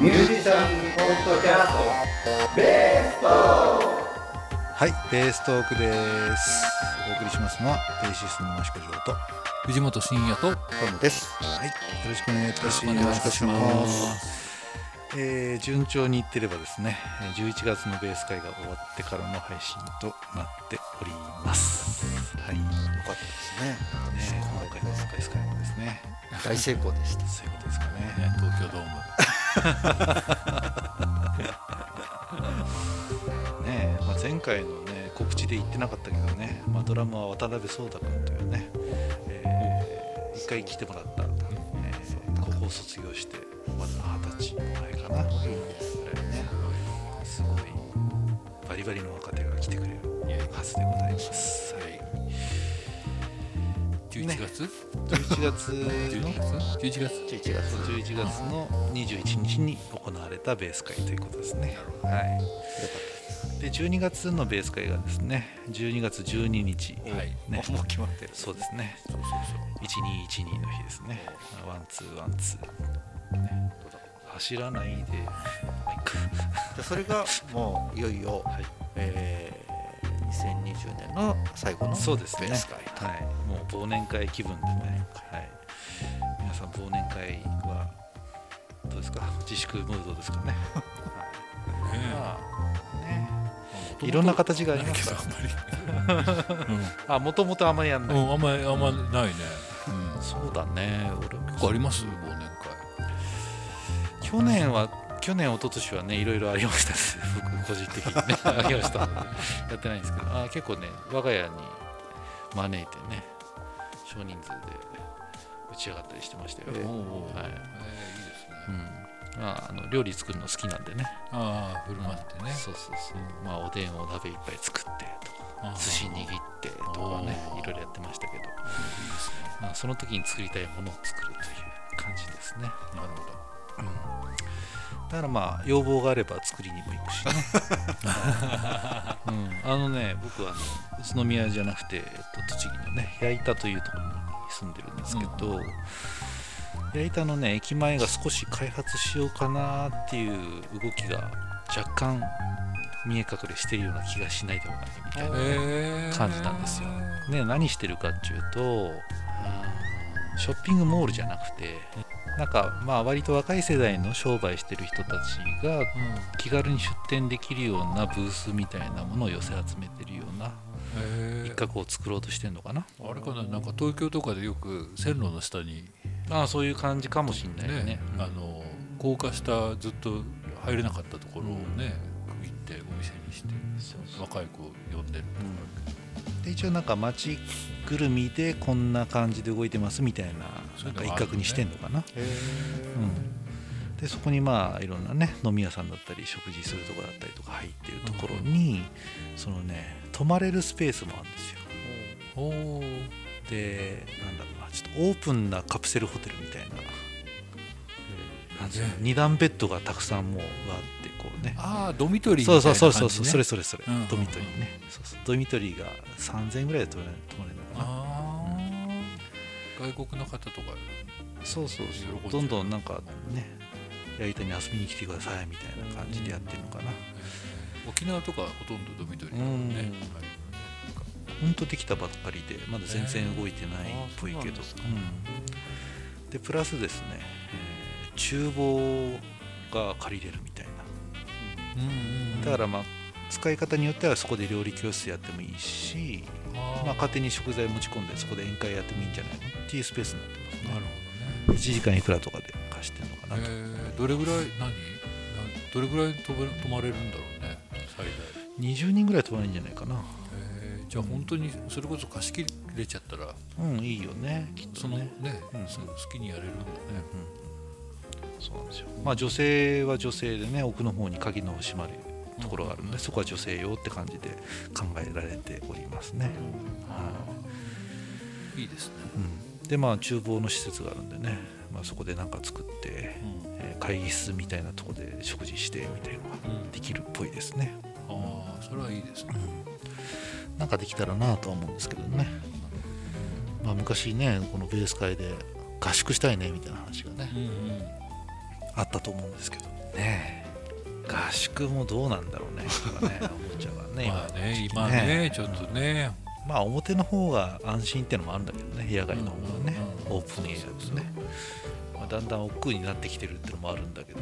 ミュージシャンポッドキャスト。ベーストはい、ベーストークです。お送りしますのはベーシストの益子城と、は藤本慎也とトムです。い、よろしくお願いいたしお願いいたします。えー順調にいってればですね、えー11月のベース会が終わってからの配信となっております。はい、ね、よかったですね。今回のベース会もですね、大成功でした。そういうことですかね。ね東京ドームねまあ、前回の、ね、告知で言ってなかったけどね、まあ、ドラムは渡辺壮太君というね、えー一回来てもらった、えー高校卒業してまだ二十歳前かな。ぐらいね。すごいバリバリの若手が来てくれるはずでございます。はい。11月、11月12の月11月11月11月の21日に行われたベース会ということですね。はい。で12月のベース会がですね12月12日、はい。ね、もう決まってる。そうですね。そうそう1212の日ですね。 one two one two、ね、走らないで。それがもういよいよ、はい。えー2020年の最後のベそうですね。はい、もう忘年会。気分でね、はい、皆さん忘年会はどうですか？自粛ムードですかね、はい。ね。まあねいろんな形がありますあんから。まりあもともとあんまりやんない、うん、うん、あんまりあんまりないね、うん、そうだね。俺も。結構あります？忘年去年は去年一昨年はねいろいろありました個人的にね ありましたやってないんですけどあ結構ね我が家に招いてね少人数で打ち上がったりしてましたよ、会おおおはい。えーいいですね、うん。まあ、あの料理作るの好きなんでね。ああ振る舞ってね。そうそうそう、まあ、おでんを鍋いっぱい作ってとか寿司握ってとかねいろいろやってましたけど、いいですね。まあ、その時に作りたいものを作るという感じですね。なるほどだからまあ要望があれば作りにも行くしね、うん、あのね僕はあの宇都宮じゃなくて、えっと、栃木のね矢板というところに住んでるんですけど、矢板のね駅前が少し開発しようかなっていう動きが若干見え隠れしているような気がしないでもないみたいな、えー。感じなんですよ。ね、何してるかっていうとショッピングモールじゃなくてなんかまあ割と若い世代の商売してる人たちが気軽に出店できるようなブースみたいなものを寄せ集めてるようなうん一角を作ろうとしてるのかな、あれかななんか東京とかでよく線路の下にああそういう感じかもしんないね。よねうん。あの高架下ずっと入れなかったところをね、区切ってお店にして若い子を呼んでるで一応なんか街ぐるみでこんな感じで動いてますみたいなないんか一角にしてんのかな、へうん、でそこにまあいろんなね飲み屋さんだったり食事するところだったりとか入ってるところに、そのね泊まれるスペースもあるんですよ。おおでなんだろうなちょっとオープンなカプセルホテルみたいな。なんつうのね二段ベッドがたくさんもうわーっね。ああドミトリーみたいな感じ、ね、そうそうそうそうそれそれそれ、うんうん。うんドミトリーね。そうそう。ドミトリーが3000円ぐらいで泊まれるのかな。ああ外国の方とか。そうそうそう。どんどんなんかねやりたいに遊びに来てくださいみたいな感じでやってるのかな。沖縄とかほとんどドミトリーだもんね、うん。はい。ほんとできたばっかりでまだ全然動いてないっぽいけど、あそううん。でプラスですね、えー厨房が借りれるみだからまあ使い方によってはそこで料理教室やってもいいし、まあ、勝手に食材持ち込んでそこで宴会やってもいいんじゃないのっていうスペースになってますね。なるほどね。1時間いくらとかで貸してるのかな。と、えーどれぐらい何？などれぐらい泊まれるんだろうね最大、20人ぐらい泊まるんじゃないかな。えーじゃあ本当にそれこそ貸し切れちゃったら。うんいいよねきっとそのねね、うん。その好きにやれるんだね、そうなんですよ。まあ女性は女性でね奥の方に鍵の閉まるところがあるので、そこは女性用って感じで考えられておりますね、はい。いいですね、うん、でまあ厨房の施設があるんでね、まあ、そこで何か作って、えー会議室みたいなところで食事してみたいなのがうんできるっぽいですね、ああそれはいいですね、なんかできたらなとは思うんですけどね、まあ、昔ねこのベース会で合宿したいねみたいな話がね。うんうんあったと思うんですけど。ね合宿もどうなんだろうねとかね 思っちゃうからね。まあね今ねちょっとね。まあ表の方が安心っていうのもあるんだけどね野外の方がね、うんオープンエアですね、まあ、だんだん億劫になってきてるっていうのもあるんだけど、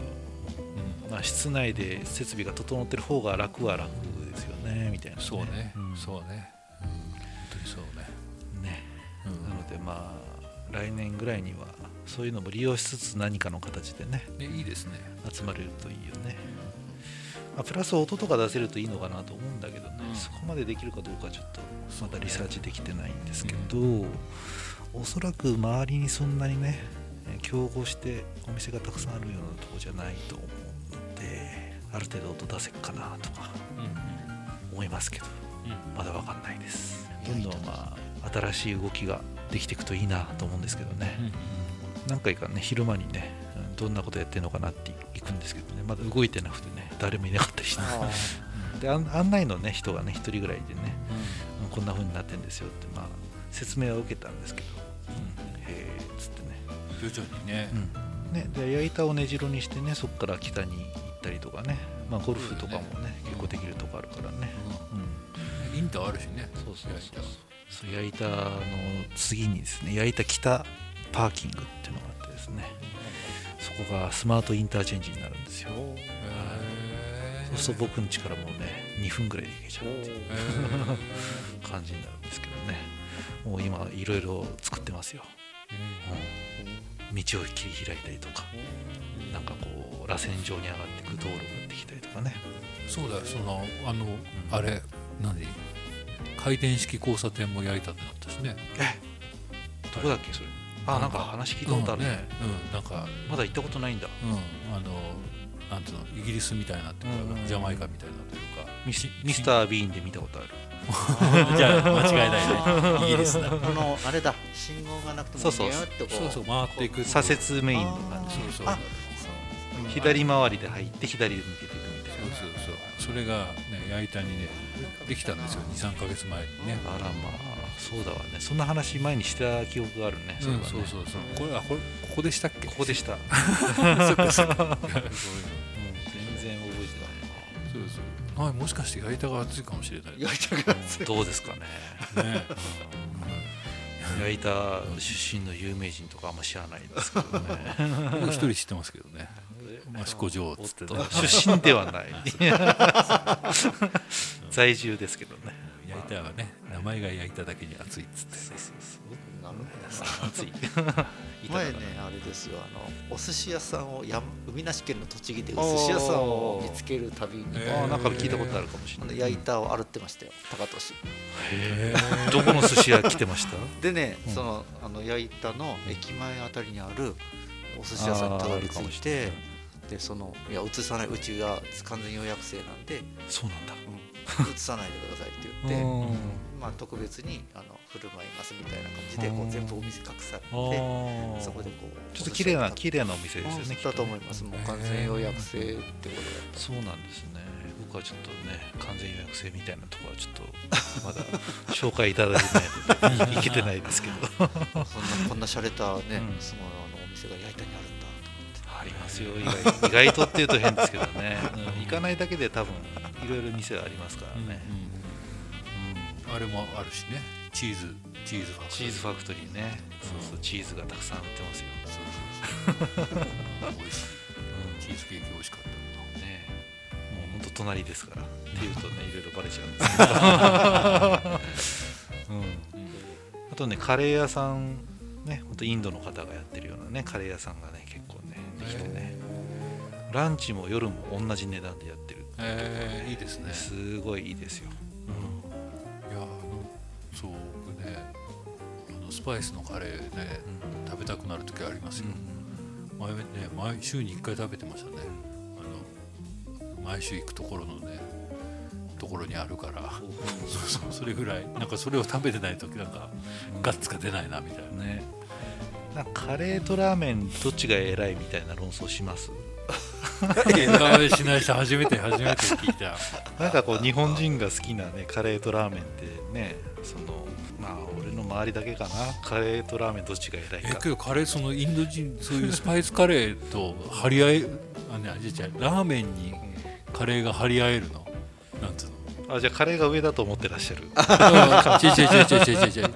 まあ、室内で設備が整ってる方が楽は楽ですよねみたいな、そうね。ん。そうね。うん。本当にそうね。ね。うん。なのでまあ来年ぐらいにはそういうのも利用しつつ何かの形でねねいいですね。集まれるといいよね、まあ、プラス音とか出せるといいのかなと思うんだけどね、うん。そこまでできるかどうかちょっとまだリサーチできてないんですけど、おそらく周りにそんなにねえー競合してお店がたくさんあるようなとこじゃないと思うのである程度音出せっかなとかうん。思いますけどうん。まだ分かんないです。どんどんまあ新しい動きができていくといいなと思うんですけどね、うん何回かね昼間にねうんどんなことやってるのかなって行くんですけどね。まだ動いてなくてね誰もいなかったりして。あで案案内のね人がね一人ぐらいでねううんこんな風になってんですよってまあ説明は受けたんですけど、うん、へえっつってね,、ん徐々にね。うん、ねで矢板を根城にしてねそこから北に行ったりとかね、まあ、ゴルフとかもね結構できるとこあるからね、うん。うん。インターあるしね。そうそう焼いたそう矢板の次にですね矢板北パーキングっていうのがあってですね。そこがスマートインターチェンジになるんですよ。へそうすると僕ん家からもうね2分ぐらいで行けちゃうっていうへ感じになるんですけどね。もう今いろいろ作ってますよ、道を切り開いたりとかなんかこう螺旋状に上がっていく道路ができたりとかね。ーそうだよ。そのあのあれ何？回転式交差点も焼いたってなったしね。どこだっけそれ？あなんか話聞いたことある。ね,、うんうんなんか。まだ行ったことないんだ。うんあのなんていうのイギリスみたいなっていうか、ジャマイカみたいなというか。ミスミスター・ビーンで見たことある。じゃあ間違いないね。イギリスだ。このあれだ。信号がなくてもそうそう。そうそう回っていく。左折メインの感じ。そうそう。あ左回りで入って左で抜けていくみたいな。そうそうそう。それがね焼いたにねできたんですよ。23か月前にね。あらまあそうだわね。そんな話前にした記憶があるね。うんそうそうそうこれあこれここでしたっけ？ここでした。そっかそっか。全然覚えてない。そうそう。はいもしかして焼いたが熱いかもしれない。ね焼いたからうん。どうですかね。焼いた出身の有名人とかあんま知らないですけどね。僕一人知ってますけどね。益子城っつってね。出身ではない。在住ですけどね焼いたはね名前が焼いただけに熱いっつって。そうそうそう。なるほど暑い。前ねあれですよ。あのお寿司屋さんをや海なし県の栃木でお寿司屋さんを見つける旅に。ああなんか聞いたことあるかもしれない。焼いたを歩ってましたよ。高俊へどこの寿司屋来てました？でね、うん。そのあの焼いたの駅前あたりにあるお寿司屋さんにたどり着いてでそのいや移さないうちが完全予約制なんで、そうなんだ。移さないでくださいって言って、まあ、特別にあの振る舞いますみたいな感じでこう全部お店隠されてあそこでこうちょっと綺麗な綺麗なお店ですよねだと思いますもう。完全予約制ってことだそうなんですね。僕はちょっとね完全予約制みたいなところはちょっとまだ紹介いただいてないのでいけてないですけど。そんなこんな洒落たね、うん。そのあのお店が焼いたにあるんだ。ありますよ。意外意外とっていうと変ですけどね、うん。行かないだけで多分いろいろ店はありますからね、うんあれもあるしね。チーズチーズファチーズファクトリーね、そうそうチーズがたくさん売ってますよ、そうそうそう。美味しい。チーズケーキ美味しかった。ねもう本当隣ですから。っていうとねいろいろバレちゃうんですけど、うん、あとねカレー屋さんね本当インドの方がやってるようなねカレー屋さんがね結構ねできてね。ランチも夜も同じ値段でやってるえー、いいですね。すごいいいですよ、パイスのカレーね食べたくなる時ありますよ、前ね毎週に1回食べてましたね。あの毎週行くところのねところにあるから。それぐらい。なんかそれを食べてない時なんかガッツが出ないなみたいな。ね。なカレーとラーメンどっちが偉いみたいな論争します？枝豆しない人初めて初めて聞いた。なんかこう日本人が好きなねカレーとラーメンってねそのまあ俺の周りだけかな。カレーとラーメンどっちが偉いか。えけどカレーそのインド人そういうスパイスカレーと張り合えあねあ違う違う。ラーメンにカレーが張り合えるの？なんつうの？あじゃあカレーが上だと思ってらっしゃる。あ違う違う違う違う違う。違う違う。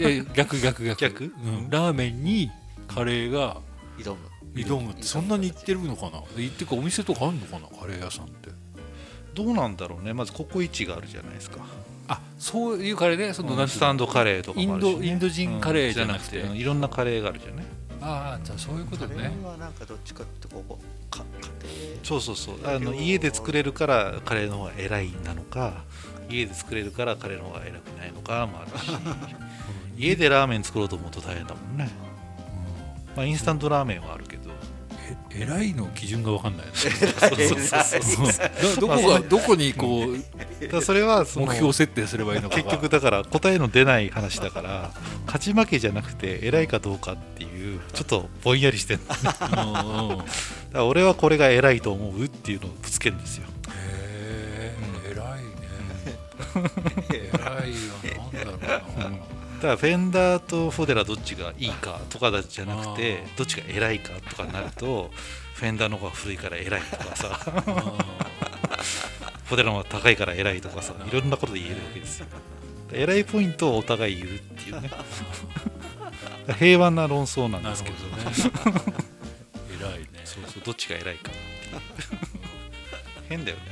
違う違う逆逆逆。逆？うん、ラーメンにカレーが挑む。挑む。ってそんなに行ってるのかな？行ってかお店とかあるのかな？カレー屋さんって。どうなんだろうね。まずココイチがあるじゃないですかあそういうカレーねそのスタンドカレーとかもあるし、ね、インドインド人カレーじゃなくて。いろんなカレーがあるじゃないああじゃあそういうことカレねーはなんかどっちかってここか家庭そうそうそう。あの家で作れるからカレーの方が偉いなのか家で作れるからカレーの方が偉くないのかもあるし。家でラーメン作ろうと思うと大変だもんね、まあ、インスタントラーメンはあるけどえ偉いの基準が分かんないどこがどこにこうだそれはその目標設定すればいいのかが。結局だから答えの出ない話だから勝ち負けじゃなくて偉いかどうかっていうちょっとぼんやりしてる だ俺はこれが偉いと思うっていうのをぶつけるんですよ。え偉いね。偉いよ。なんだろうなだからフェンダーとフォデラどっちがいいかとかじゃなくてあどっちが偉いかとかになると フェンダーの方が古いから偉いとかさ。フォデラの方が高いから偉いとかさいろんなことで言えるわけですよ。偉いポイントをお互い言うっていうね。平和な論争なんですけど。ね。偉いね。そうそうどっちが偉いか 変だよね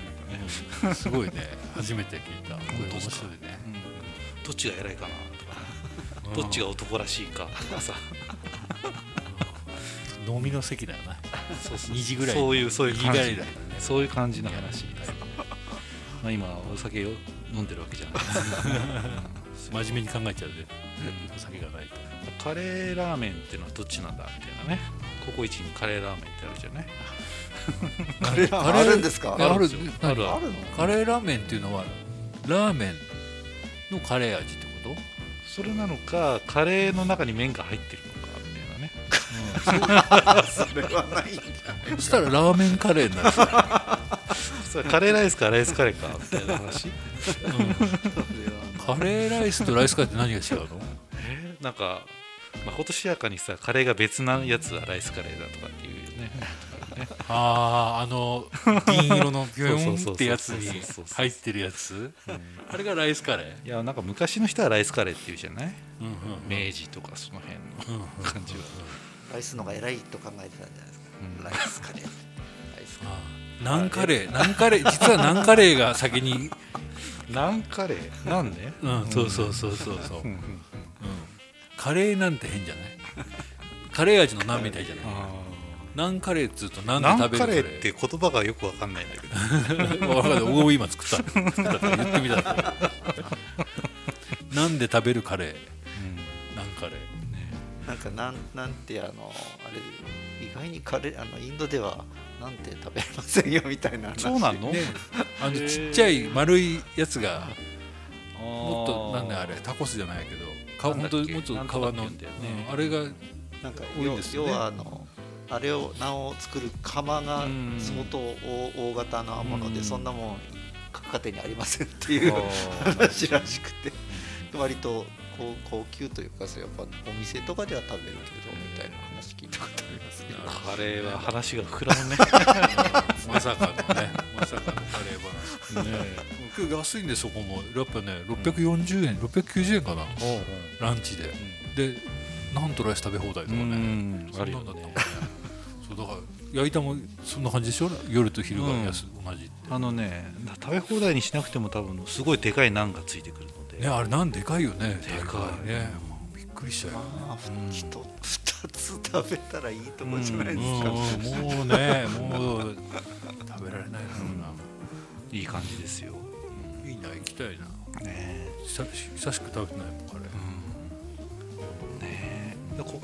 なん。すごいね。初めて聞いた。面白いね。うん。どっちが偉いかなどっちが男らしいか。とかさ飲みの席だよな。そうそう。2時ぐらい。そういうそういう2時感じだよね。そういう感じの話。です、まあ、今お酒を飲んでるわけじゃないです真面目に考えちゃうねお酒がないと。カレーラーメンっていうのはどっちなんだみたいなね。ココイチにカレーラーメンってあるじゃない？カレーあるんですか？ある。んですよ。ある。あるあるの？カレーラーメンっていうのはラーメンのカレー味ってこそれなのかカレーの中に麺が入ってるのかみたいなね。それはないんだ。とそしたらラーメンカレーになる。それカレーライスかライスカレーかみたいな話？ん。カレーライスとライスカレーって何が違うの？なんかまことしやかにさカレーが別なやつはライスカレーだとかっていうあああの銀色のビョンってやつに入ってるやつ。あれがライスカレー？いやなんか昔の人はライスカレーっていうじゃない？うんうん明治とかその辺のうんうん感じは。ライスのが偉いと考えてたんじゃないですか、うん。ライスカレー。ライスカレあーナンカレーナンカレー実はナンカレーが先にナンカレーなんで？うんそうそうそうそうそう。うん。うん。カレーなんて変じゃない？カレー味のナンみたいじゃない？あナンカレーっつうとナンーナンで食べるカレーカレーって言葉がよくわかんないんだけど。分かんない。俺も今作った。の作ったから言ってみたらなんで食べるカレー。ナンカレー。ーなんかなんなんてあのあれ意外にカレーあのインドではなんて食べれませんよみたいな話。そうなの？ね。あのちっちゃい丸いやつがももっとなんだあれタコスじゃないけど本当もうちょっと皮の、ねうん。あれがなんか多い要要ですよね。はあのあれをナンを作る釜がうん。相当大大型なもので、うん。そんなもん各家庭にありませんっていう話らしくて。割と高高級というかそうやっぱお店とかでは食べるけどみたいな話聞いたことありますけど。カレーは話が膨らむね。まさかのね。まさかのカレー話。ね今日安いんでそこも。やっぱね640円690円かな。おうランチで。でなんとライス食べ放題とかうねん。そんなんだったもんね。ねそうだから焼いたもそんな感じでしょ夜と昼がうん。安、同じって。あのね食べ放題にしなくても多分すごいでかいナンがついてくるので、ねあれなんでかいよねでかい。ね。びっくりしちゃうよ。まあうん一2つ食べたらいいとこじゃないですうん。か、もうねもう食べられないだろうな、いい感じですよ、いいな行きたいな。ね久し久しく食べてないもんカレーうん。ねえ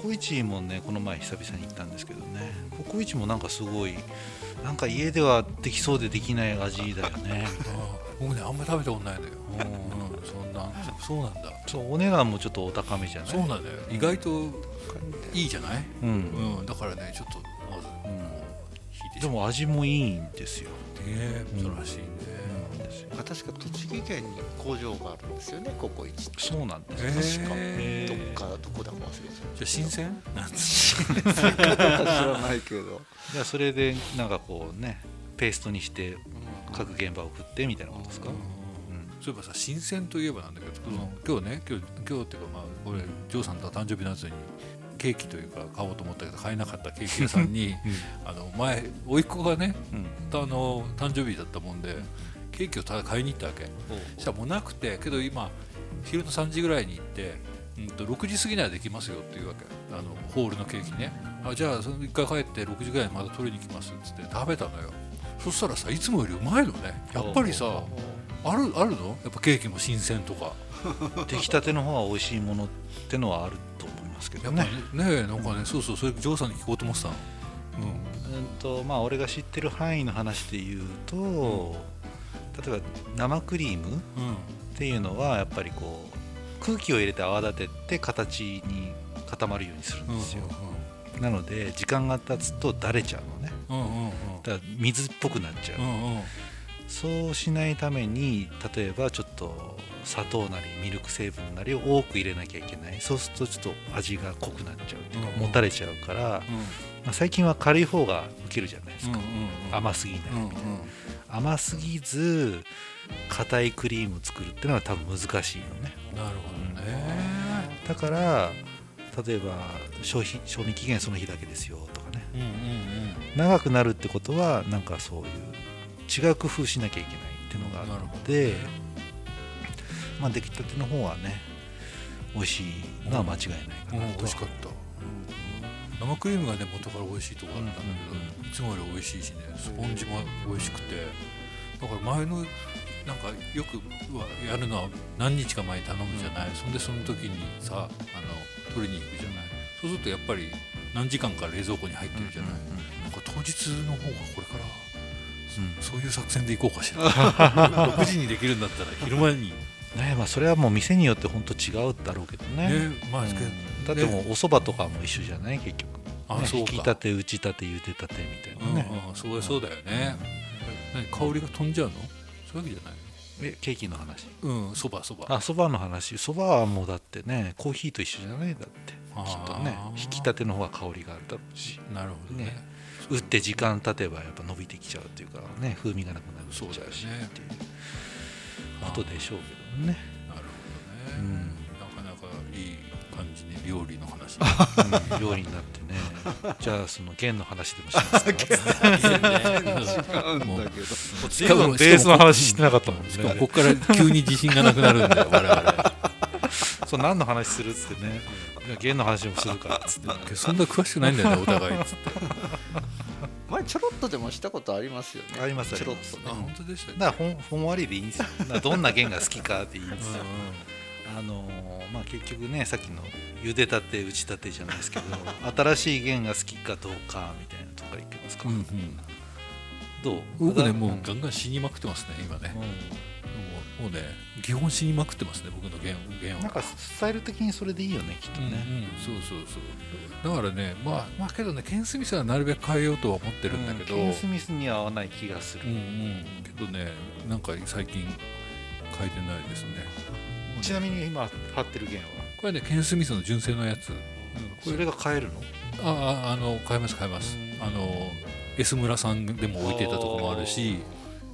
ココイチもねこの前久々に行ったんですけどね。ココイチもなんかすごいなんか家ではできそうでできない味だよね。あ 僕ねあんまり食べたことないのよ。うん。うんそんな。そうなんだ。そうお値段もちょっとお高めじゃない？そうなんだよ。意外といいじゃない？うん、うんだからねちょっとまずうんでも味もいいんですよ。えうん素晴らしいね、あ確か栃木県に工場があるんですよねココイチって。そうなんですえ確か。ー。どっかどこだか忘れちゃじゃあ新鮮？なんう知らないけど、じゃあそれでなんかこうねペーストにして各現場を送ってみたいなことですか、うん。そういえばさ新鮮といえばなんだけど、その今日ね今日今日っていうかまあ俺ジョーさんと誕生日のやつにケーキというか買おうと思ったけど買えなかったケーキ屋さんにあの前甥っ子がねうん。あの誕生日だったもんでケーキをただ買いに行ったわけ。そしたらもうなくてけど今昼の3時ぐらいに行って、うん、と6時過ぎにはできますよっていうわけ。あのホールのケーキね。あじゃあその1回帰って6時ぐらいにまた取りに行きますっつって食べたのよ。そしたらさいつもよりうまいのね。やっぱりさあるあるの？やっぱケーキも新鮮とか。出来たての方が美味しいものってのはあると思いますけどね。ね。えなんかねそうそうそれジョーさんに聞こうと思ってたの。うん。うん。とまあ俺が知ってる範囲の話で言うと、例えば生クリームっうん。ていうのはやっぱりこう空気を入れて泡立てて形に固まるようにするんうんですよ、なので時間が経つとだれちゃうのね。うんうんうん。だから水っぽくなっちゃう、うんうん。そうしないために例えばちょっと砂糖なりミルク成分なりを多く入れなきゃいけない。そうするとちょっと味が濃くなっちゃうっていうか、うんもたれちゃうから、まあ、最近は軽い方がウケるじゃないですか、甘すぎない、うんうん甘すぎず硬いクリームを作るっていうのは多分難しいのね。なるほどね。だから例えば消費賞味期限その日だけですよとかね。うんうんうん。長くなるってことはなんかそういう違う工夫しなきゃいけないっていうのがあるのでまあ出来たての方はね美味しいのは間違いないかうんなと美味しかった生クリームがね元から美味しいとこあったんだけど、いつもより美味しいしねスポンジも美味しくて。だから前のなんかよくはやるのは何日か前に頼むじゃない、そんでその時にさあの取りに行くじゃない。そうするとやっぱり何時間か冷蔵庫に入ってるじゃない、なんか当日の方がこれからそういう作戦でいこうかしら。6時にできるんだったら昼間に。ねまあそれはもう店によって本当違うだろうけどね。ねまあ、うんだってもうお蕎麦とかも一緒じゃない？結局。ねあそうか。引き立て打ち立て茹で立てみたいなね、うんうん、そうそうだよね、何香りが飛んじゃうの？そういうわけじゃないえケーキの話？うんそばそば。あそばの話。そばはもうだってねコーヒーと一緒じゃない？だって。きっとね引き立ての方が香りがあるだろうし。なるほどね。ね。打って時間経てばやっぱ伸びてきちゃうっていうかね風味がなくなるそうだよっていう。ことでしょうけどね。なるほどね、うん。なかなかいい感じに料理の話。うん料理になってね。じゃあその弦の話でもしますか。もうだけどしかもベースの話してなかったもんねしかもここから急に自信がなくなるんだよ我々。そう何の話するっつってね弦の話もするからっつって。そんな詳しくないんだよねお互いっつって。前ちょろっとでもしたことありますよね。ありますちょろっありますとね。あ本当でしただからほんほんわりでいいんですよ。どんな弦が好きかでいいんですよ。うあのーまあ結局ねさっきの茹でたて打ちたてじゃないですけど 新しい弦が好きかどうかみたいなとこからいきますか、んうんうん。どう？僕ねもううんガンガン死にまくってますね今ね。うもうもうね基本死にまくってますね僕の弦弦はんなんかスタイル的にそれでいいよねきっとうんうん。ね、そうそうそう。だからねまあまあけどねケン・スミスはなるべく変えようとは思ってるんだけど、ケン・スミスには合わない気がする、うんうん。けどねなんか最近変えてないですねちなみに今貼ってる弦は？これねケン・スミスの純正のやつ、うん、これそれが買えるの？あああの買います買います。うん。あの S 村さんでも置いてたとこもあるし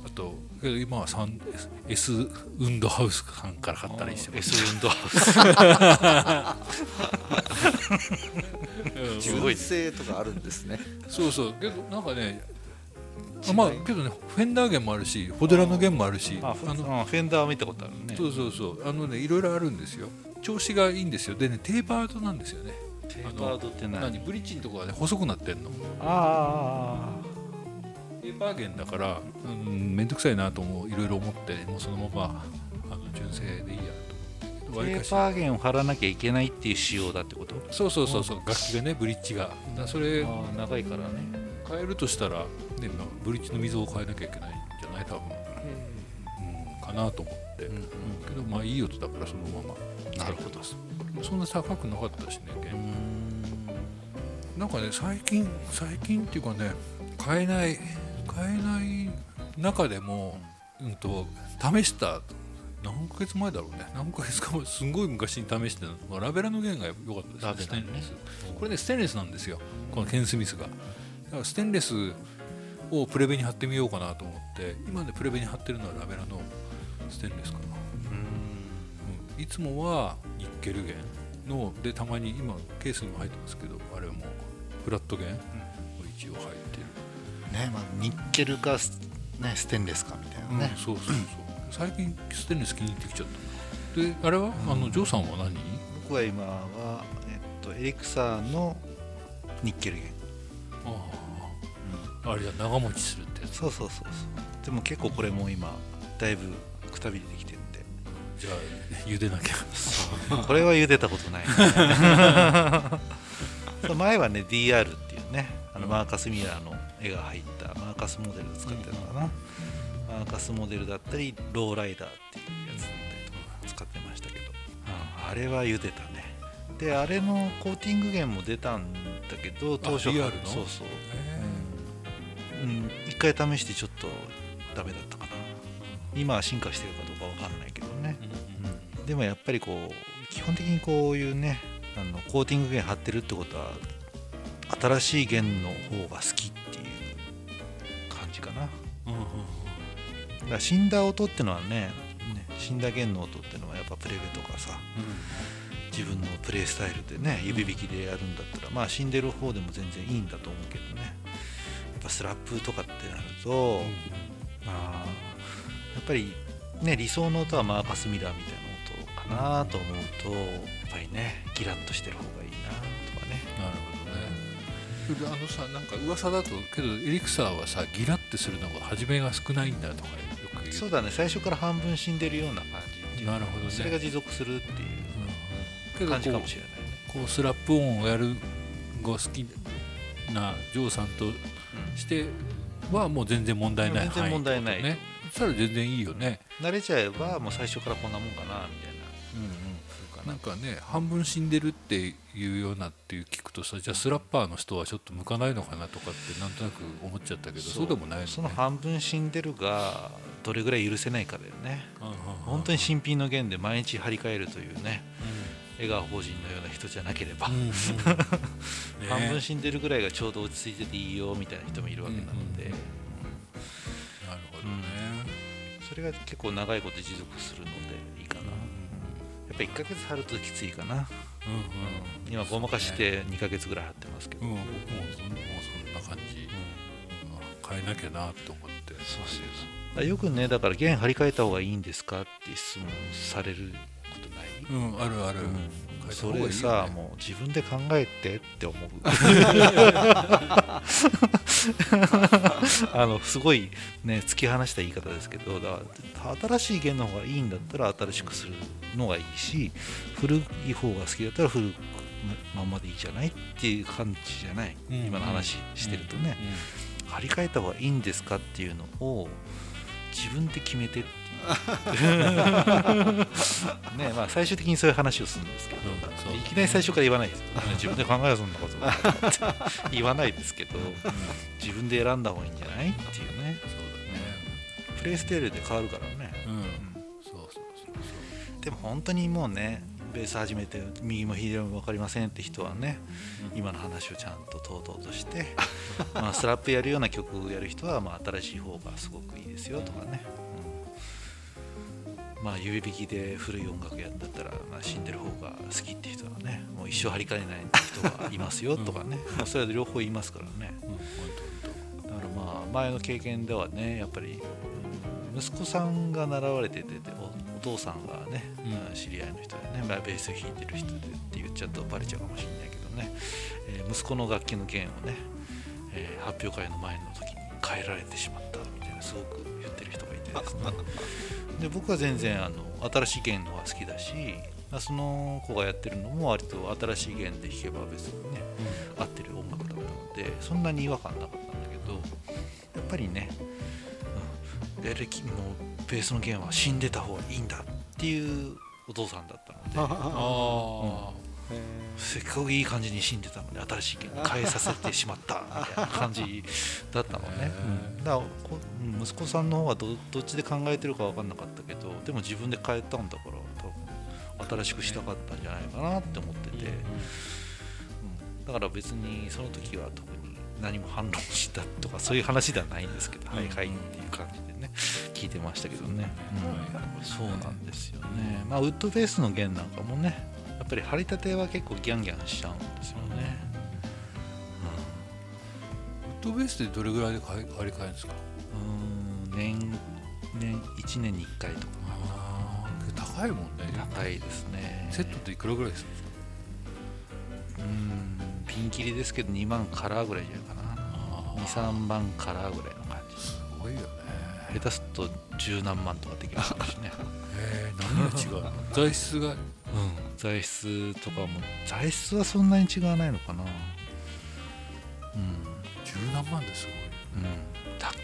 あとけど今は S 運動ハウスさんから買ったりしてます。S 運動ハウス。うん。すごいね純正とかあるんですね。そうそう。けどなんかねあまあけどねフェンダー弦もあるしフォデラの弦もあるしああのフェンダーは見たことあるね。そうそうそう。あのねいろいろあるんですよ。調子がいいんですよ。でねテーパードなんですよね。テーパードって何？何？ブリッジのとこがね細くなってんの。あテーパー弦だからうん面倒くさいなともいろいろ思ってもうそのままあの純正でいいやと思ってテーパー弦を貼らなきゃいけないっていう仕様だってこと？そうそうそうそう。楽器がねブリッジが。それああ長いからね変えるとしたら、ね、まあブリッジの溝を変えなきゃいけないんじゃない？多分、うん、かなと思って、うん。けどまあいい音だからそのまま。なるほど。そんな高くなかったしねう弦ん。なんかね最近最近っていうかね買えない買えない中でも、うんと試した何ヶ月前だろうね。何ヶ月か前すごい昔に試してたの。がラベラの弦が良かったですね。ステンレスこれねステンレスなんですよ。このケン・スミスがだからステンレスをプレベに貼ってみようかなと思って今ねプレベに貼ってるのはラベラのステンレスかな、うん、いつもはニッケル弦のでたまに今ケースにも入ってますけどあれもフラット弦も一応入ってる、ねまあ、ニッケルかス,、ね、ステンレスかみたいなね、うんそうそうそう。最近ステンレス気に入ってきちゃった。なであれは、あのジョーさんは何？僕は今は、えっと、エリクサーのニッケル弦あ、れじゃ長持ちするってそうそうそうそうでも結構これも今だいぶくたびれてきてるんでじゃあ茹でなきゃこれは茹でたことない、そう前はね DR っていうねあのマー。カス・ミラー。の絵が入ったマー。カスモデルを使ってるのかな、マー。カスモデルだったりロー。ライダー。っていうやつだったりとか使ってましたけど、あれは茹でたねであれのコー。ティング源も出たんだけど当初 DR の？そうそう。へうん、一回試してちょっとダメだったかな。今は進化してるかどうかわかんないけどね、うんでもやっぱりこう基本的にこういうねあのコーティング弦貼ってるってことは新しい弦の方が好きっていう感じかな。だかうんうん。うんら死んだ音ってのはねね死んだ弦の音ってのはやっぱプレベとかさ自分のプレイスタイルでね指弾きでやるんだったらまあ死んでる方でも全然いいんだと思うけどね。やっぱスラップとかってなると、まあやっぱりね理想の音はマーカス・ミラーみたいな音かなと思うとやっぱりねギラッとしてる方がいいなとかね。なるほどね。あのさなんか噂だとけどエリクサーはさギラってするのが初めが少ないんだとかよく言う。そうだね。最初から半分死んでるような感じなるほどね。それが持続するっていう感じかもしれないね。こうスラップ音をやるが好きなジョーさんとしてはもう全然問題ない。全然問題ない。ねたら全然いいよね。慣れちゃえばもう最初からこんなもんかなみたいな。そうかなんかね半分死んでるっていうようなっていう聞くとさじゃあスラッパーの人はちょっと向かないのかなとかってなんとなく思っちゃったけどそう。でもないのね。その半分死んでるがどれぐらい許せないかだよね。うんうんうん。本当に新品の弦で毎日張り替えるというね江川法人のような人じゃなければ、うんうん。ね。半分死んでるぐらいがちょうど落ち着いてていいよみたいな人もいるわけなので、うん。うんなるほどね。それが結構長いこと持続するのでいいかな、やっぱ1ヶ月張るときついかな、うんうん。今ごまかして2ヶ月ぐらい張ってますけど、うん僕もそんもうそんな感じ。変えなきゃなって思って。そうそうそうよくねだから弦張り替えた方がいいんですかって質問されるうんあるある、うん。それさ、もう自分で考えてって思う。あのすごいね突き放した言い方ですけどだ新しい弦の方がいいんだったら新しくするのがいいし古い方が好きだったら古くまんまでいいじゃないっていう感じじゃない、うん今の話してるとね、張り替えた方がいいんですかっていうのを自分で決めてってねまあ最終的にそういう話をするんですけど、うんいきなり最初から言わないですよ、自分で考えようそんなこと 言わないですけど自分で選んだ方がいいんじゃないっていうね。そうプレイステールで変わるからね、だねうん。そうそうそうでも本当にもうねベース始めて右も左も分かりませんって人はね、今の話をちゃんととうとうとしてまあスラップやるような曲をやる人はまあ新しい方がすごくいいですよとかね、うんまあ指弾きで古い音楽やんだったら、まあ、死んでる方が好きって人はねもう一生張り替えない人がいますよとかね、まあそれは両方言いますからね。うん。本当本だからまあ前の経験ではねやっぱりうん息子さんが習われてておお父さんがね、うん。知り合いの人でね、まあ、ベースを弾いてる人でって言っちゃうとバレちゃうかもしれないけどね、えー息子の楽器の弦をね、えー発表会の前の時に変えられてしまったみたいなすごく言ってる人がいてですね で僕は全然あの新しい弦の方が好きだしまあその子がやってるのも割と新しい弦で弾けば別にね合ってる音楽だったのでそんなに違和感なかったんだけどやっぱりね、うん、エレキもベースの弦は死んでた方がいいんだっていうお父さんだったのでせっかくいい感じに死んでたのに新しい弦変えさせてしまった みたいな感じだったのね、うん、だから息子さんの方はどどっちで考えてるか分かんなかったけどでも自分で変えたんだから多分新しくしたかったんじゃないかなって思ってて、うんだから別にその時は特に何も反論したとかそういう話ではないんですけど、はいはいっていう感じでね聞いてましたけどね、うん、そうなんですよね。まあウッドベースの弦なんかもねやっぱり張り立ては結構ギャンギャンしちゃうんですよね、ウッドベースでどれぐらいで買い張り替えるんですか？うん年年1年に1回とか。ああ高いもんね。高いですね。セットっていくらぐらいするんですか？うんピンキリですけど2万カラーぐらいじゃないかな。23万カラーぐらいの感じ。すごいよね。下手すると十何万とかできますしね。へえ何が違うの？材質がうん材質とかも。材質はそんなに違わないのかな。うん。十何万ですごい、うん。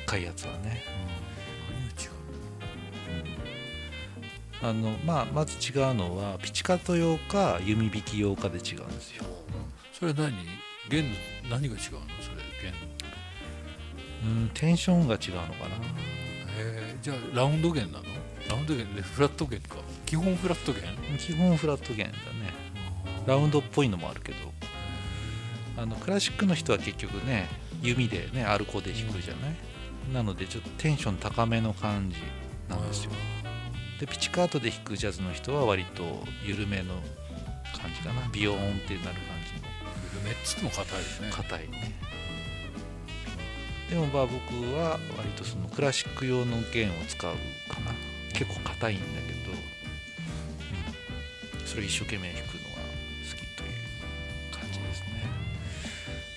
高いやつはね。何が違うあの、まあ、まず違うのはピチカート用か弓引き用かで違うんですよ。それ何？弦の何が違うのそれ弦？うんテンションが違うのかな。へえじゃあラウンド弦なの？ラウンド弦でフラット弦か基本フラット弦基本フラット弦だね。ラウンドっぽいのもあるけど。あのクラシックの人は結局ね弓でねアルコで弾くじゃない、なのでちょっとテンション高めの感じなんですよ。でピチカートで弾くジャズの人は割と緩めの感じかな。ビヨーンってなる感じの。めっつっても硬いですね。硬いね。でもまあ僕は割とそのクラシック用の弦を使うかな。結構硬いんだけど、うん、それ一生懸命弾くのが好きという感じですね。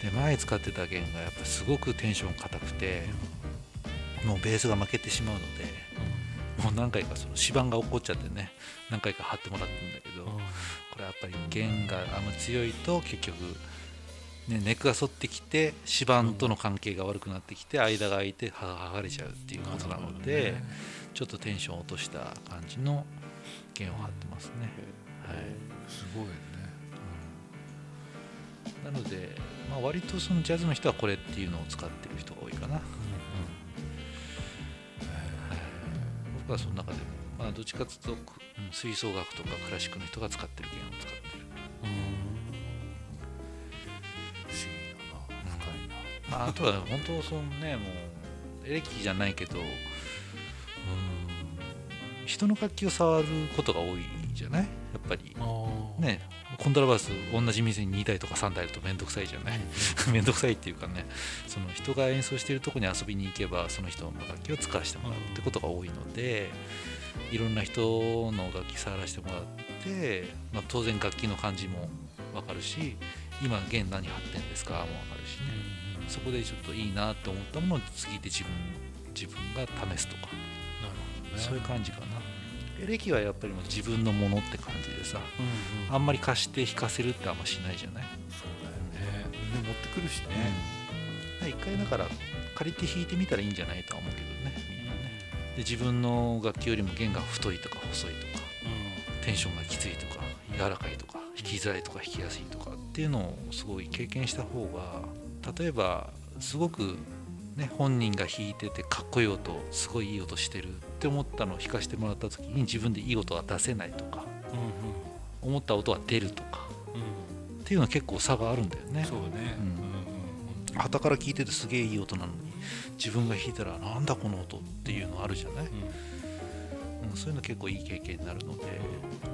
で前使ってた弦がやっぱすごくテンション硬くてもうベースが負けてしまうのでもう何回かその指板が起こっちゃってね何回か貼ってもらったんだけど、これやっぱり弦があんま強いと結局、ね、ネックが反ってきて指板との関係が悪くなってきて間が空いて剥がれちゃうっていうことなので、ちょっとテンションを落とした感じの弦を張ってますね、はい、すごいよねなので、まあ、割とそのジャズの人はこれっていうのを使ってる人が多いかな、僕はその中でも、まあ、どっちかというとうん吹奏楽とかクラシックの人が使ってる弦を使ってる。まあ、あとは本当そのねもうエレキじゃないけどうん人の楽器を触ることが多いじゃない？やっぱりねコントラバス同じ店に2台とか3台あると面倒くさいじゃない？面倒くさいっていうかねその人が演奏しているとこに遊びに行けばその人の楽器を使わせてもらうってことが多いのでいろんな人の楽器触らせてもらって、まあ、当然楽器の感じも分かるし今弦何張ってんですか？も分かるしね。そこでちょっといいなと思ったものを次で自分自分が試すとか、ね。そういう感じかなエレキはやっぱりもう自分のものって感じでさうんうん。あんまり貸して弾かせるってあんましないじゃない、そうだよね。みんな持ってくるしね。うん。一回だから借りて弾いてみたらいいんじゃないとは思うけどねみんなね。で自分の楽器よりも弦が太いとか細いとかテンションがきついとか柔らかいとか弾きづらいとか弾きやすいとかっていうのをすごい経験した方が例えばすごく、ね、本人が弾いててかっこいい音すごいいい音してるって思ったのを弾かせてもらった時に自分でいい音が出せないとかうん思った音が出るとかうん。っていうのは結構差があるんだよね。そうね。うん。旗から聞いててすげえいい音なのに自分が弾いたらなんだこの音っていうのあるじゃない、うん。うん、そういうの結構いい経験になるので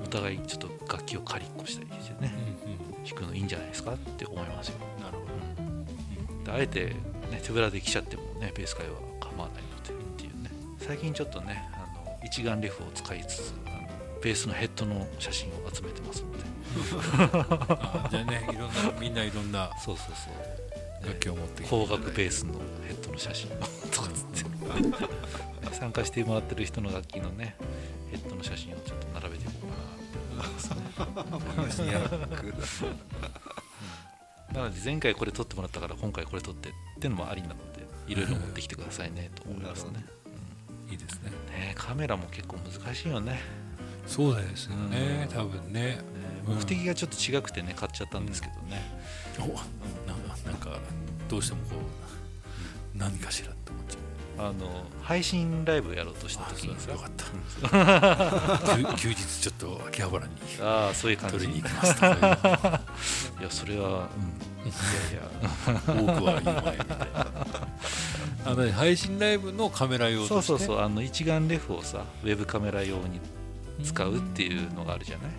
お互いちょっと楽器を借りっこしたりしてねうん弾くのいいんじゃないですかって思いますよ、なるほうん。であえて、ね、手ぶらで来ちゃってもねベース界は構わないのでっていうね。最近ちょっとねあの一眼レフを使いつつあのベースのヘッドの写真を集めてますので。じゃあねいろんなみんないろんなそうそうそう。楽器を持ってきて高額ベースのヘッドの写真を 使って。ね参加してもらってる人の楽器のねヘッドの写真をちょっと並べていこうかなって思いますね。なので前回これ撮ってもらったから今回これ撮ってっていうのもありなのでいろいろ持ってきてくださいねと思いますね。いいですね。ねカメラも結構難しいよね。そうですよね多分ね。ねうん目的がちょっと違くてね買っちゃったんですけどね、おななんかどうしてもこう何かしらって思っちゃう。あの配信ライブをやろうとした時にさよ。かった。休休日ちょっと秋葉原にああそういう感じ。取りに行きますとかいやそれは、うん、いやいや多くは言うまいみたいな。あのね配信ライブのカメラ用そうそうそうあの一眼レフをさウェブカメラ用に使うっていうのがあるじゃない、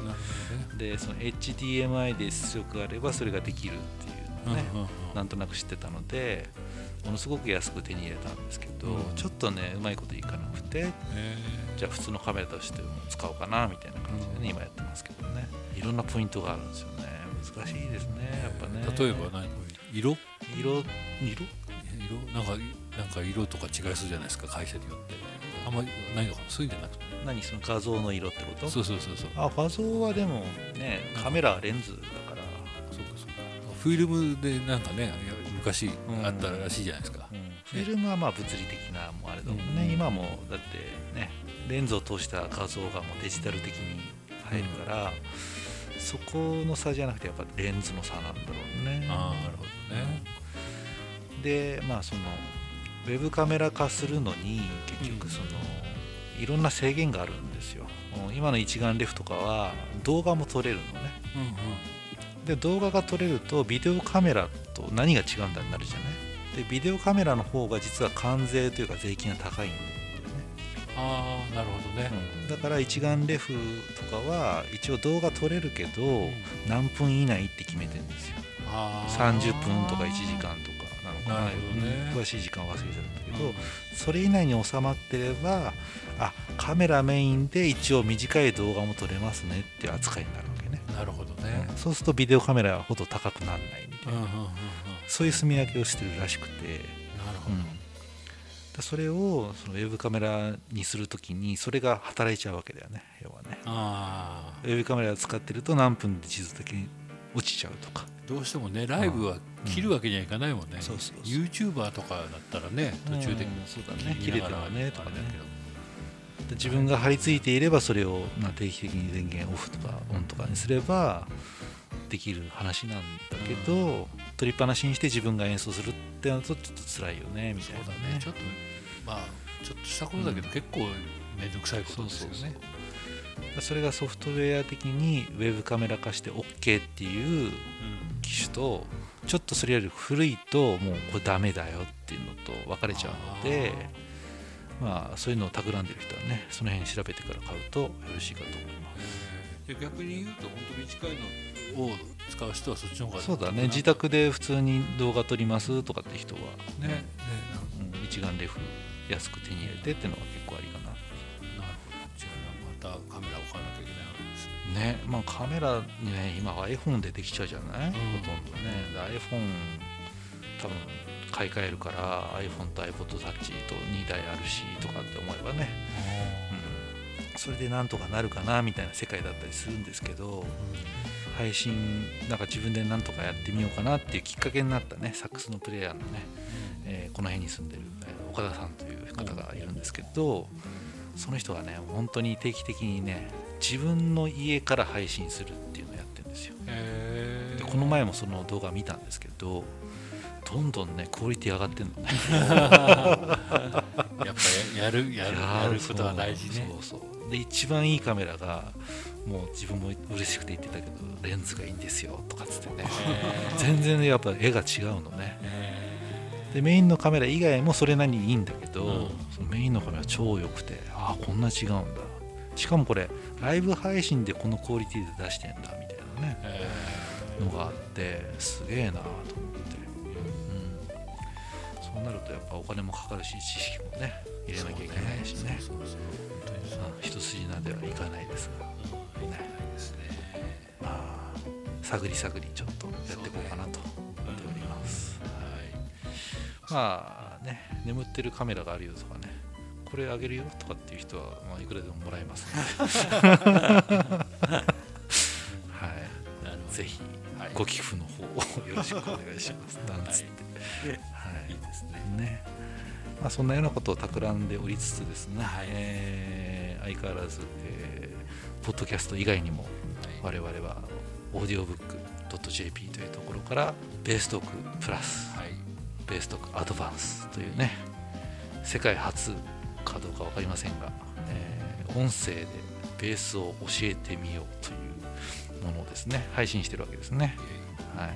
でその HDMI で出力があればそれができるっていうのをね、うんうんうん。なんとなく知ってたのでものすごく安く手に入れたんですけど、うん。ちょっとねうまいこといかなくてえじゃあ普通のカメラとしても使おうかなみたいな感じでね、うん。今やってますけどね。いろんなポイントがあるんですよね難しいですねやっぱね。例えば何？色？色？色？色？なんかなんか色とか違いそうじゃないですか会社によって。あんまりないのかな？そういうんじゃなくて。何その画像の色ってこと？そうそうそうそう。あ画像はでもねカメラはレンズだから、そうかそうか。フィルムでなんかね昔んあったらしいじゃないですか、フィルムはまあ物理的なもあれだもんね、うん。今もだってねレンズを通した画像がもうデジタル的に入るから、そこの差じゃなくてやっぱレンズの差なんだろうね。ああなるほどね。でまあそのウェブカメラ化するのに結局その、いろんな制限があるんですよ。うん今の一眼レフとかは動画も撮れるのね。うんうん。で動画が撮れるとビデオカメラと何が違うんだになるじゃない。でビデオカメラの方が実は関税というか税金が高いんああなるほどね、だから一眼レフとかは一応動画撮れるけど何分以内って決めてるんですよ。あー。30分とか1時間とかなのかなねうん詳しい時間忘れちゃったけど、うん。それ以内に収まってればあカメラメインで一応短い動画も撮れますねっていう扱いになるわけね、なるほどね、うん。そうするとビデオカメラほど高くならないみたいな、うんうんうんうん。そういう住み分けをしてるらしくて、なるほど、それをそのウェブカメラにするときにそれが働いちゃうわけだよね要はね。ああウェブカメラを使ってると何分で地図的に落ちちゃうとか。どうしてもねライブは切るわけにはいかないもんね、そうそうそう。YouTuber とかだったらね途中でうんそうだね。切れて切りながらはねとかね。自分が張り付いていればそれをまあ定期的に電源オフとかオンとかにすればできる話なんだけど、取りっぱなしにして自分が演奏するってなるとちょっと辛いよねみたそいうなだね。ちょっとまあちょっとしたことだけど、結構面倒くさいことですよね。そうそうそうそれがソフトウェア的にウェブカメラ化して OK っていう機種とちょっとそれより古いともうこれダメだよっていうのと分かれちゃうのでまあそういうのを企んでる人はねその辺調べてから買うとよろしいかと思いますで逆に言うと本当短いのを使う人はそっちの方がそうだね。自宅で普通に動画撮りますとかって人はね。ね。うん。一眼レフ安く手に入れてっていうのが結構ありかななるほど。違うなまたカメラを買わなきゃいけないわけですね。ね。まあカメラね今は iPhone でできちゃうじゃない、ん。ほとんどね。で iPhone 多分買い替えるから iPhone と iPod Touch と2台あるしとかって思えばね、うん、それでなんとかなるかなみたいな世界だったりするんですけど配信なんか自分でなんとかやってみようかなっていうきっかけになったねサックスのプレイヤーのね、えーこの辺に住んでる、えー岡田さんという方がいるんですけどその人がね本当に定期的にね自分の家から配信するっていうのをやってるんですよ。へでこの前もその動画見たんですけどどんどんねクオリティ上がってんのね。やっぱややるやるやることは大事ね。そうそうで一番いいカメラがもう自分も嬉しくて言ってたけどレンズがいいんですよとかっつってね。全然やっぱ絵が違うのね。へでメインのカメラ以外もそれなりにいいんだけど、うん。そのメインのカメラ超良くてああこんな違うんだ。しかもこれライブ配信でこのクオリティで出してんだみたいなね。えのがあってすげえなと思って、うん、そうなるとやっぱお金もかかるし知識もね入れなきゃいけないしね。一筋縄ではいかないですが。うんい。ないですねまあ探り探りちょっとやっていこうかなと思っております、まあね眠ってるカメラがあるよとかね。これあげるよとかっていう人は、まあ、いくらでももらえますので ご寄付の方をよろしくお願いします。なんつって、はい。いいですね。ねまあ、そんなようなことを企んでおりつつですね、はい。えー相変わらず、えーポッドキャスト以外にもはい。我々はオーディオブック .jp というところからベーストークプラスはい。ベーストークアドバンスというね世界初かどうか分かりませんが、えー音声でベースを教えてみようというものをですね。配信してるわけですね、はい、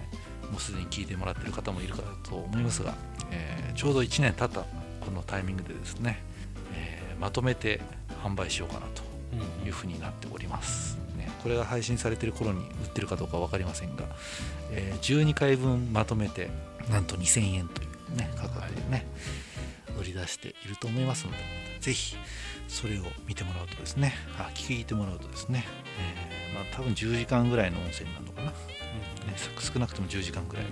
もうすでに聞いてもらってる方もいるかと思いますが、えーちょうど1年経ったこのタイミングでですね、えーまとめて販売しようかなとうんいうふうになっております、ね、これが配信されてる頃に売ってるかどうか分かりませんが、えー12回分まとめてなんと2000円という、ね、価格でね、売り出していると思いますのでぜひそれを見てもらうとですねあ聞いてもらうとですね、えーまあ、多分10時間ぐらいの音声になるのかな、ね、少なくとも10時間ぐらい、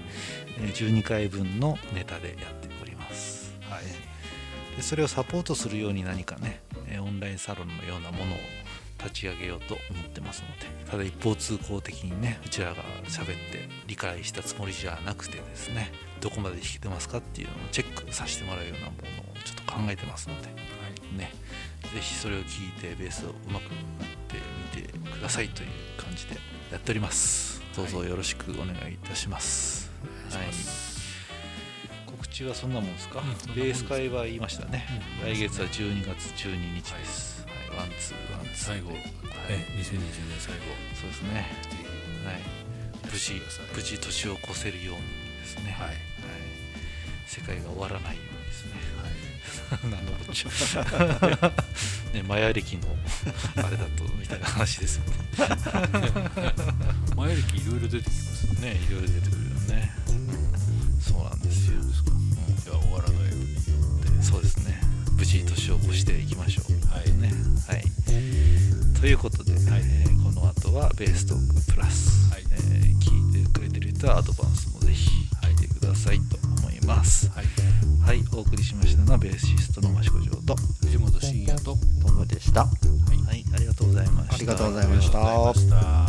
えー12回分のネタでやっております、はい、でそれをサポートするように何かねえーオンラインサロンのようなものを立ち上げようと思ってますので。ただ一方通行的にねうちらが喋って理解したつもりじゃなくてですねどこまで弾けてますかっていうのをチェックさせてもらうようなものをちょっと考えてますので。ね。ぜひそれを聞いてベースをうまく打ってみてくださいという感じでやっております。どうぞよろしくお願いいたします、お願いします。告知はそんなもんですか、うんベース会は言いましたね、うん来月は12月12日です、はいワンツーワンツー。最後、はい。え2020年最後。そうですね。はい。無事。無事年を越せるようにですね、はい。世界が終わらないようにですね。はい。何のこっちゃ ねマヤ歴の あれだとみたいな話ですよね。前よりいろいろ出てきますね。ねいろいろ出てくるよねということで、えーこの後はベーストークプラス、はい。えー聞いてくれてる人はアドバンスもぜひ聞いてくださいと思います。はい。はい、お送りしましたのはベーシストの益子城と藤本慎也とトムでした。はい、ありがとうございました。ありがとうございました。ありがとうございました